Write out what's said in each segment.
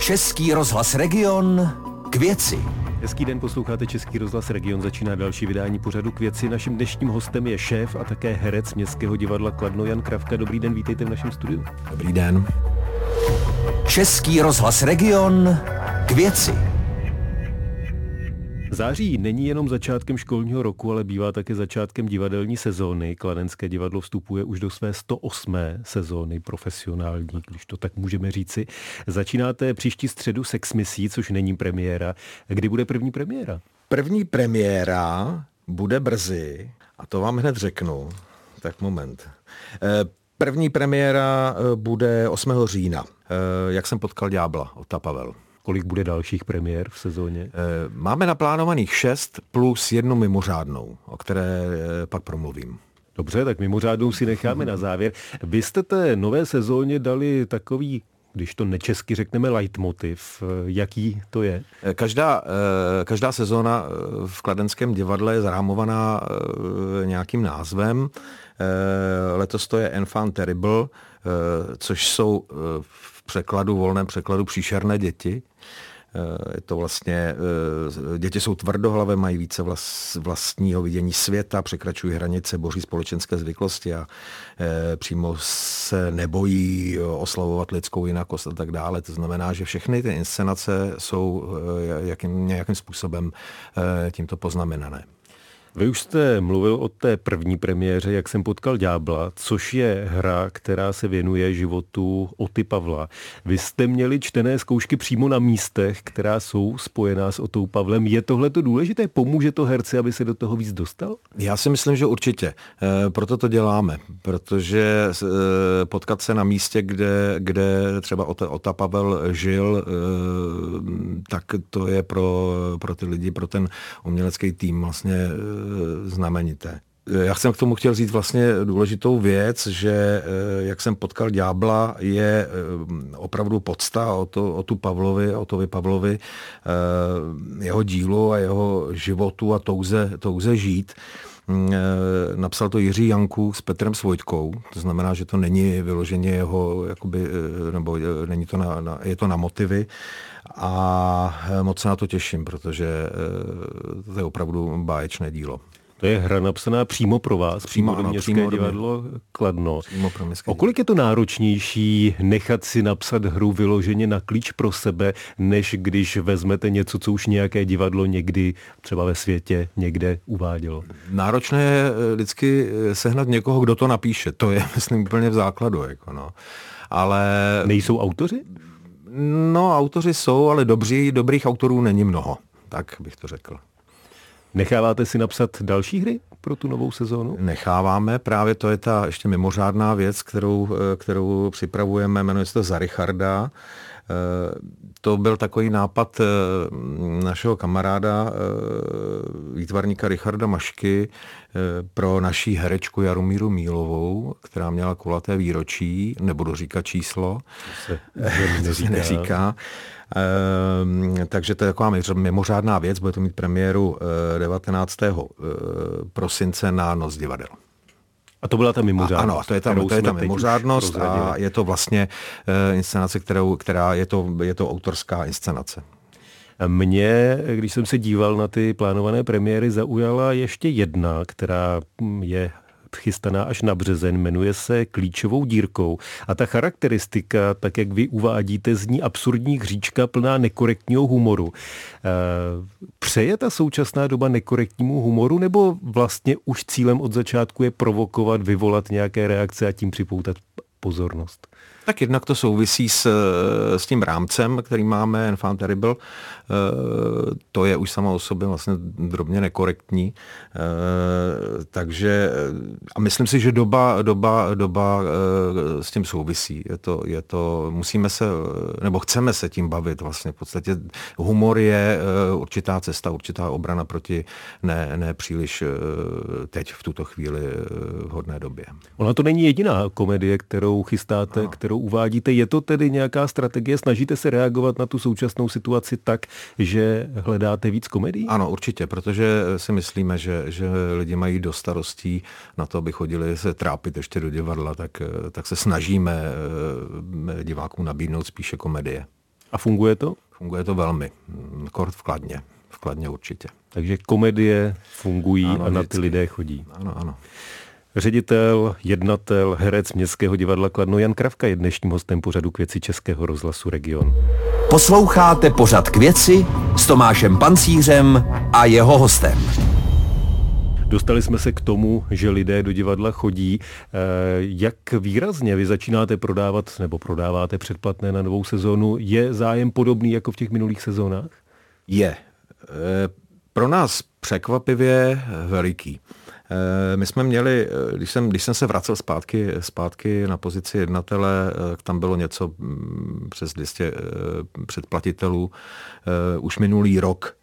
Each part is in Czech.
Český rozhlas Region k věci. Hezký den, posloucháte Český rozhlas Region, začíná další vydání pořadu k věci. Naším dnešním hostem je šéf a také herec Městského divadla Kladno Jan Kravka. Dobrý den, vítejte v našem studiu. Dobrý den. Český rozhlas Region k věci. Září není jenom začátkem školního roku, ale bývá také začátkem divadelní sezóny. Kladenské divadlo vstupuje už do své 108. sezóny profesionální, když to tak můžeme říci. Začínáte příští středu Sex misí, což není premiéra. Kdy bude první premiéra? První premiéra bude brzy a to vám hned řeknu. Tak moment. Eh, první premiéra eh, bude 8. října. Eh, jak jsem potkal ďábla, Ota Pavel. Kolik bude dalších premiér v sezóně? Eh, máme naplánovaných šest plus jednu mimořádnou, o které eh, pak promluvím. Dobře, tak mimořádnou si necháme na závěr. Vy jste té nové sezóně dali takový když to nečesky řekneme leitmotiv, jaký to je? Každá, eh, každá sezóna v Kladenském divadle je zarámovaná nějakým názvem. Letos to je Enfant Terrible, což jsou překladu, volném překladu příšerné děti. Eh, je to vlastně, eh, děti jsou tvrdohlavé, mají více vlastního vidění světa, překračují hranice, boří společenské zvyklosti a eh, přímo se nebojí oslavovat lidskou jinakost a tak dále. To znamená, že všechny ty inscenace jsou jakým, nějakým způsobem tímto poznamenané. Vy už jste mluvil o té první premiéře, jak jsem potkal Ďábla, což je hra, která se věnuje životu Oty Pavla. Vy jste měli čtené zkoušky přímo na místech, která jsou spojená s Otou Pavlem. Je tohle to důležité? Pomůže to herci, aby se do toho víc dostal? Já si myslím, že určitě. E, proto to děláme, protože e, potkat se na místě, kde, kde třeba Ota, Ota Pavel žil, e, tak to je pro, pro ty lidi, pro ten umělecký tým vlastně znamenité. Já jsem k tomu chtěl říct vlastně důležitou věc, že eh, jak jsem potkal Ďábla, je eh, opravdu podsta o, to, o tu Pavlovi, o Tovi Pavlovi, eh, jeho dílu a jeho životu a touze, touze žít. Mm, napsal to Jiří Janku s Petrem Svojtkou, to znamená, že to není vyloženě jeho, jakoby, nebo není to na, na, je to na motivy a moc se na to těším, protože to je opravdu báječné dílo. To je hra napsaná přímo pro vás, přímo, přímo do Městské přímo divadlo Kladno. Přímo pro městské o kolik je to náročnější nechat si napsat hru vyloženě na klíč pro sebe, než když vezmete něco, co už nějaké divadlo někdy třeba ve světě někde uvádělo? Náročné je eh, vždycky eh, sehnat někoho, kdo to napíše. To je, myslím, úplně v základu. Jako no. Ale... Nejsou autoři? No, autoři jsou, ale dobří, dobrých autorů není mnoho. Tak bych to řekl. Necháváte si napsat další hry pro tu novou sezónu? Necháváme, právě to je ta ještě mimořádná věc, kterou, eh, kterou připravujeme, jmenuje se to Za Richarda. Eh, to byl takový nápad eh, našeho kamaráda, výtvarníka Richarda Mašky pro naší herečku Jaromíru Mílovou, která měla kulaté výročí, nebudu říkat číslo, to se, to se neříká. Ehm, takže to je taková mimořádná věc, bude to mít premiéru 19. Eh, eh, prosince na Noc divadel. A to byla ta mimořádnost. A, ano, to je ta, to je ta mimořádnost a je to vlastně uh, inscenace, kterou, která je to, je to autorská inscenace. Mě, když jsem se díval na ty plánované premiéry, zaujala ještě jedna, která je chystaná až na březen, jmenuje se Klíčovou dírkou. A ta charakteristika, tak jak vy uvádíte, zní absurdní hříčka plná nekorektního humoru. Eh, přeje ta současná doba nekorektnímu humoru, nebo vlastně už cílem od začátku je provokovat, vyvolat nějaké reakce a tím připoutat pozornost? Tak jednak to souvisí s, s tím rámcem, který máme, Enfant Terrible. Eh, to je už samo o sobě vlastně drobně nekorektní. Eh, takže a myslím si, že doba, doba, doba eh, s tím souvisí. Je to, je to, musíme se, nebo chceme se tím bavit vlastně. V podstatě humor je určitá cesta, určitá obrana proti ne, ne příliš teď v tuto chvíli vhodné době. Ona to není jediná komedie, kterou chystáte, no. kterou uvádíte. Je to tedy nějaká strategie? Snažíte se reagovat na tu současnou situaci tak, že hledáte víc komedií? Ano, určitě, protože si myslíme, že, že lidi mají dost starostí na to, aby chodili se trápit ještě do divadla, tak, tak se snažíme eh, divákům nabídnout spíše komedie. A funguje to? Funguje to velmi. Kort vkladně. Vkladně určitě. Takže komedie fungují ano, a na vždycky. ty lidé chodí. Ano, ano. Ředitel, jednatel, herec Městského divadla Kladno Jan Kravka je dnešním hostem pořadu k věci Českého rozhlasu Region. Posloucháte pořad k věci s Tomášem Pancířem a jeho hostem. Dostali jsme se k tomu, že lidé do divadla chodí. Eh, jak výrazně vy začínáte prodávat nebo prodáváte předplatné na novou sezónu? Je zájem podobný jako v těch minulých sezónách? Je. Eh, pro nás překvapivě veliký. Eh, my jsme měli, eh, když jsem, když jsem se vracel zpátky, zpátky na pozici jednatele, eh, tam bylo něco mm, přes 200 předplatitelů. Už minulý rok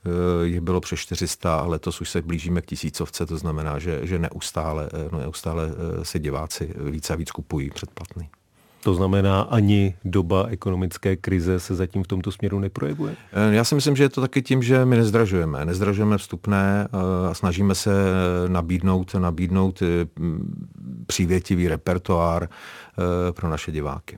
jich bylo přes 400 a letos už se blížíme k tisícovce, to znamená, že, že neustále, neustále se diváci více a víc kupují předplatný. To znamená, ani doba ekonomické krize se zatím v tomto směru neprojevuje? Eh, já si myslím, že je to taky tím, že my nezdražujeme. Nezdražujeme vstupné eh, a snažíme se nabídnout, nabídnout eh, přívětivý repertoár pro naše diváky.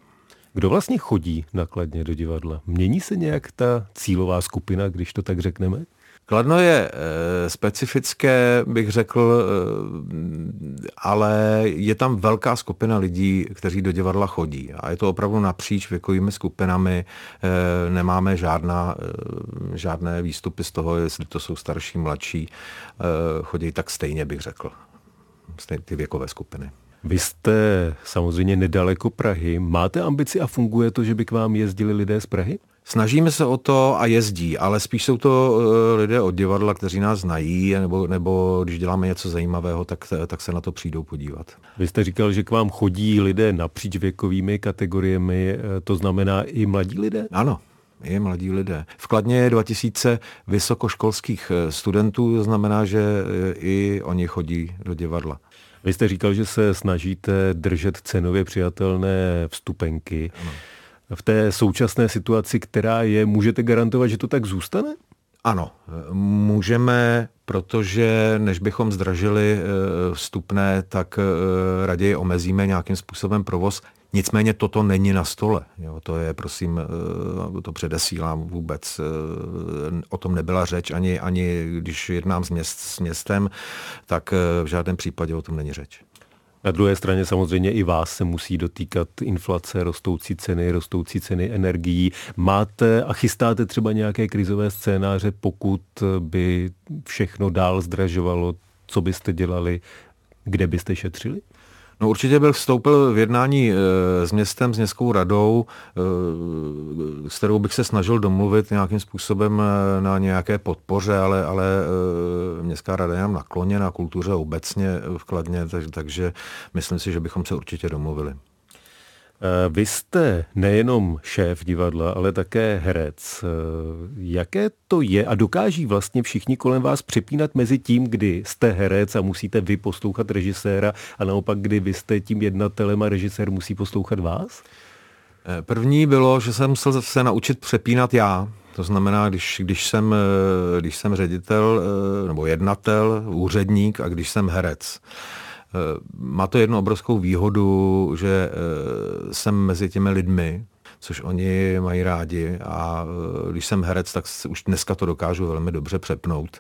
Kdo vlastně chodí nakladně do divadla? Mění se nějak ta cílová skupina, když to tak řekneme? Kladno je e, specifické, bych řekl, e, ale je tam velká skupina lidí, kteří do divadla chodí. A je to opravdu napříč věkovými skupinami. E, nemáme žádná, e, žádné výstupy z toho, jestli to jsou starší, mladší. E, chodí tak stejně, bych řekl. Stejně ty věkové skupiny. Vy jste samozřejmě nedaleko Prahy. Máte ambici a funguje to, že by k vám jezdili lidé z Prahy? Snažíme se o to a jezdí, ale spíš jsou to eh, lidé od divadla, kteří nás znají, nebo, nebo když děláme něco zajímavého, tak, tak se na to přijdou podívat. Vy jste říkal, že k vám chodí lidé napříč věkovými kategoriemi, eh, to znamená i mladí lidé? Ano, i mladí lidé. V Kladně je 2000 vysokoškolských eh, studentů, to znamená, že i oni chodí do divadla. Vy jste říkal, že se snažíte držet cenově přijatelné vstupenky. Ano v té současné situaci, která je, můžete garantovat, že to tak zůstane? Ano, můžeme, protože než bychom zdražili eh, vstupné, tak eh, raději omezíme nějakým způsobem provoz. Nicméně toto není na stole. Jo, to je, prosím, eh, to předesílám vůbec. O tom nebyla řeč, ani, ani když jednám s, měst, s městem, tak v žádném případě o tom není řeč. Na druhé straně samozřejmě i vás se musí dotýkat inflace, rostoucí ceny, rostoucí ceny energií. Máte a chystáte třeba nějaké krizové scénáře, pokud by všechno dál zdražovalo, co byste dělali, kde byste šetřili? No určitě bych vstoupil v jednání e, s městem, s městskou radou, e, s kterou bych se snažil domluvit nějakým způsobem e, na nějaké podpoře, ale, ale městská rada je nám nakloněna kultuře obecně vkladně, tak, takže myslím si, že bychom se určitě domluvili. Eh, vy jste nejenom šéf divadla, ale také herec. Eh, jaké to je a dokáží vlastně všichni kolem vás přepínat mezi tím, kdy jste herec a musíte vy poslouchat režiséra a naopak, kdy vy jste tím jednatelem a režisér musí poslouchat vás? Eh, první bylo, že jsem musel se naučit přepínat já. To znamená, když, když, jsem, když jsem ředitel nebo jednatel, úředník a když jsem herec. Eh, má to jednu obrovskou výhodu, že eh, jsem mezi těmi lidmi, což oni mají rádi a eh, když jsem herec, tak už dneska to dokážu velmi dobře přepnout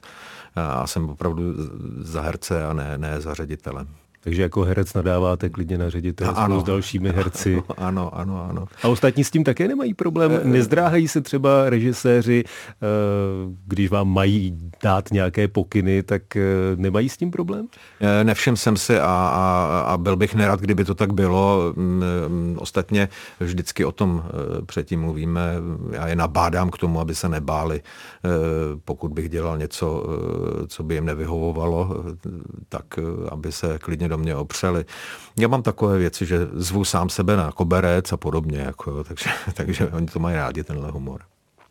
a jsem opravdu za herce a ne, ne za ředitele. Takže jako herec nadáváte klidně na ředitele spolu s dalšími herci. Ano, ano, ano. A ostatní s tím také nemají problém? Eh, Nezdráhají se třeba režiséři, eh, když vám mají dát nějaké pokyny, tak eh, nemají s tím problém? Nevšem jsem si a, a, a byl bych nerad, kdyby to tak bylo. Mm, mm, ostatně vždycky o tom předtím mluvíme. Já je nabádám k tomu, aby se nebáli. Pokud bych dělal něco, co by jim nevyhovovalo, tak aby se klidně do mě opřeli. Já mám takové věci, že zvu sám sebe na koberec a podobně, jako, takže, takže oni to mají rádi, tenhle humor.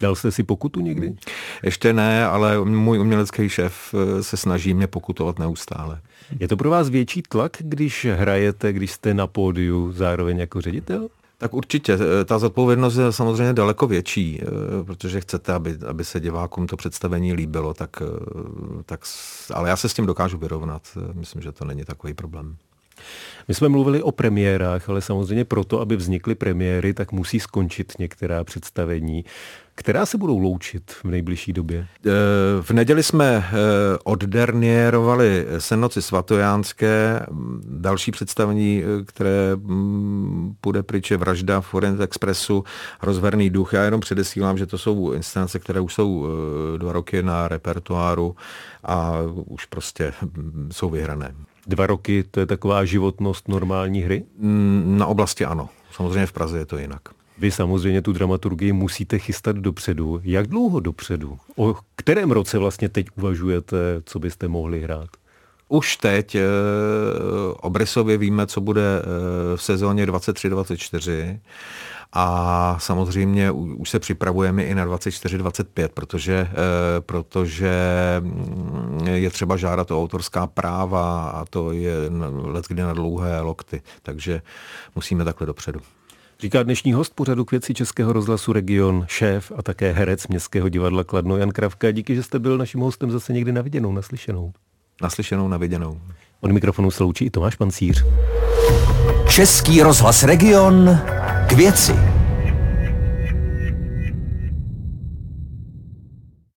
Dal jste si pokutu někdy? Ještě ne, ale můj umělecký šéf eh, se snaží mě pokutovat neustále. Je to pro vás větší tlak, když hrajete, když jste na pódiu zároveň jako ředitel? Tak určitě. Eh, ta zodpovědnost je samozřejmě daleko větší, eh, protože chcete, aby, aby se divákům to představení líbilo, tak, tak, ale já se s tím dokážu vyrovnat. Myslím, že to není takový problém. My jsme mluvili o premiérách, ale samozřejmě proto, aby vznikly premiéry, tak musí skončit některá představení. Která se budou loučit v nejbližší době? Eh, v neděli jsme eh, oddernierovali Senoci svatojánské, další představení, eh, které mm, půjde pryč je vražda v Orient Expressu, rozverný duch. Já jenom předesílám, že to jsou inscenace, které už jsou dva roky na repertoáru a už prostě mm, jsou vyhrané. Dva roky, to je taková životnost normální hry? Mm, na oblasti ano. Samozřejmě v Praze je to jinak. Vy samozřejmě tu dramaturgii musíte chystat dopředu. Jak dlouho dopředu? O kterém roce vlastně teď uvažujete, co byste mohli hrát? Už teď e, obrysově víme, co bude e, v sezóně 23-24 a samozřejmě už se připravujeme i na 24-25, protože, e, protože mm, je třeba žádat o autorská práva a to je let kdy na dlouhé lokty, takže musíme takhle dopředu. Říká dnešní host pořadu k věci Českého rozhlasu Region, šéf a také herec Městského divadla Kladno Jan Kravka. Díky, že jste byl naším hostem zase někdy naviděnou, naslyšenou. Naslyšenou, naviděnou. Od mikrofonu sloučí i Tomáš Pancíř. Český rozhlas Region k věci.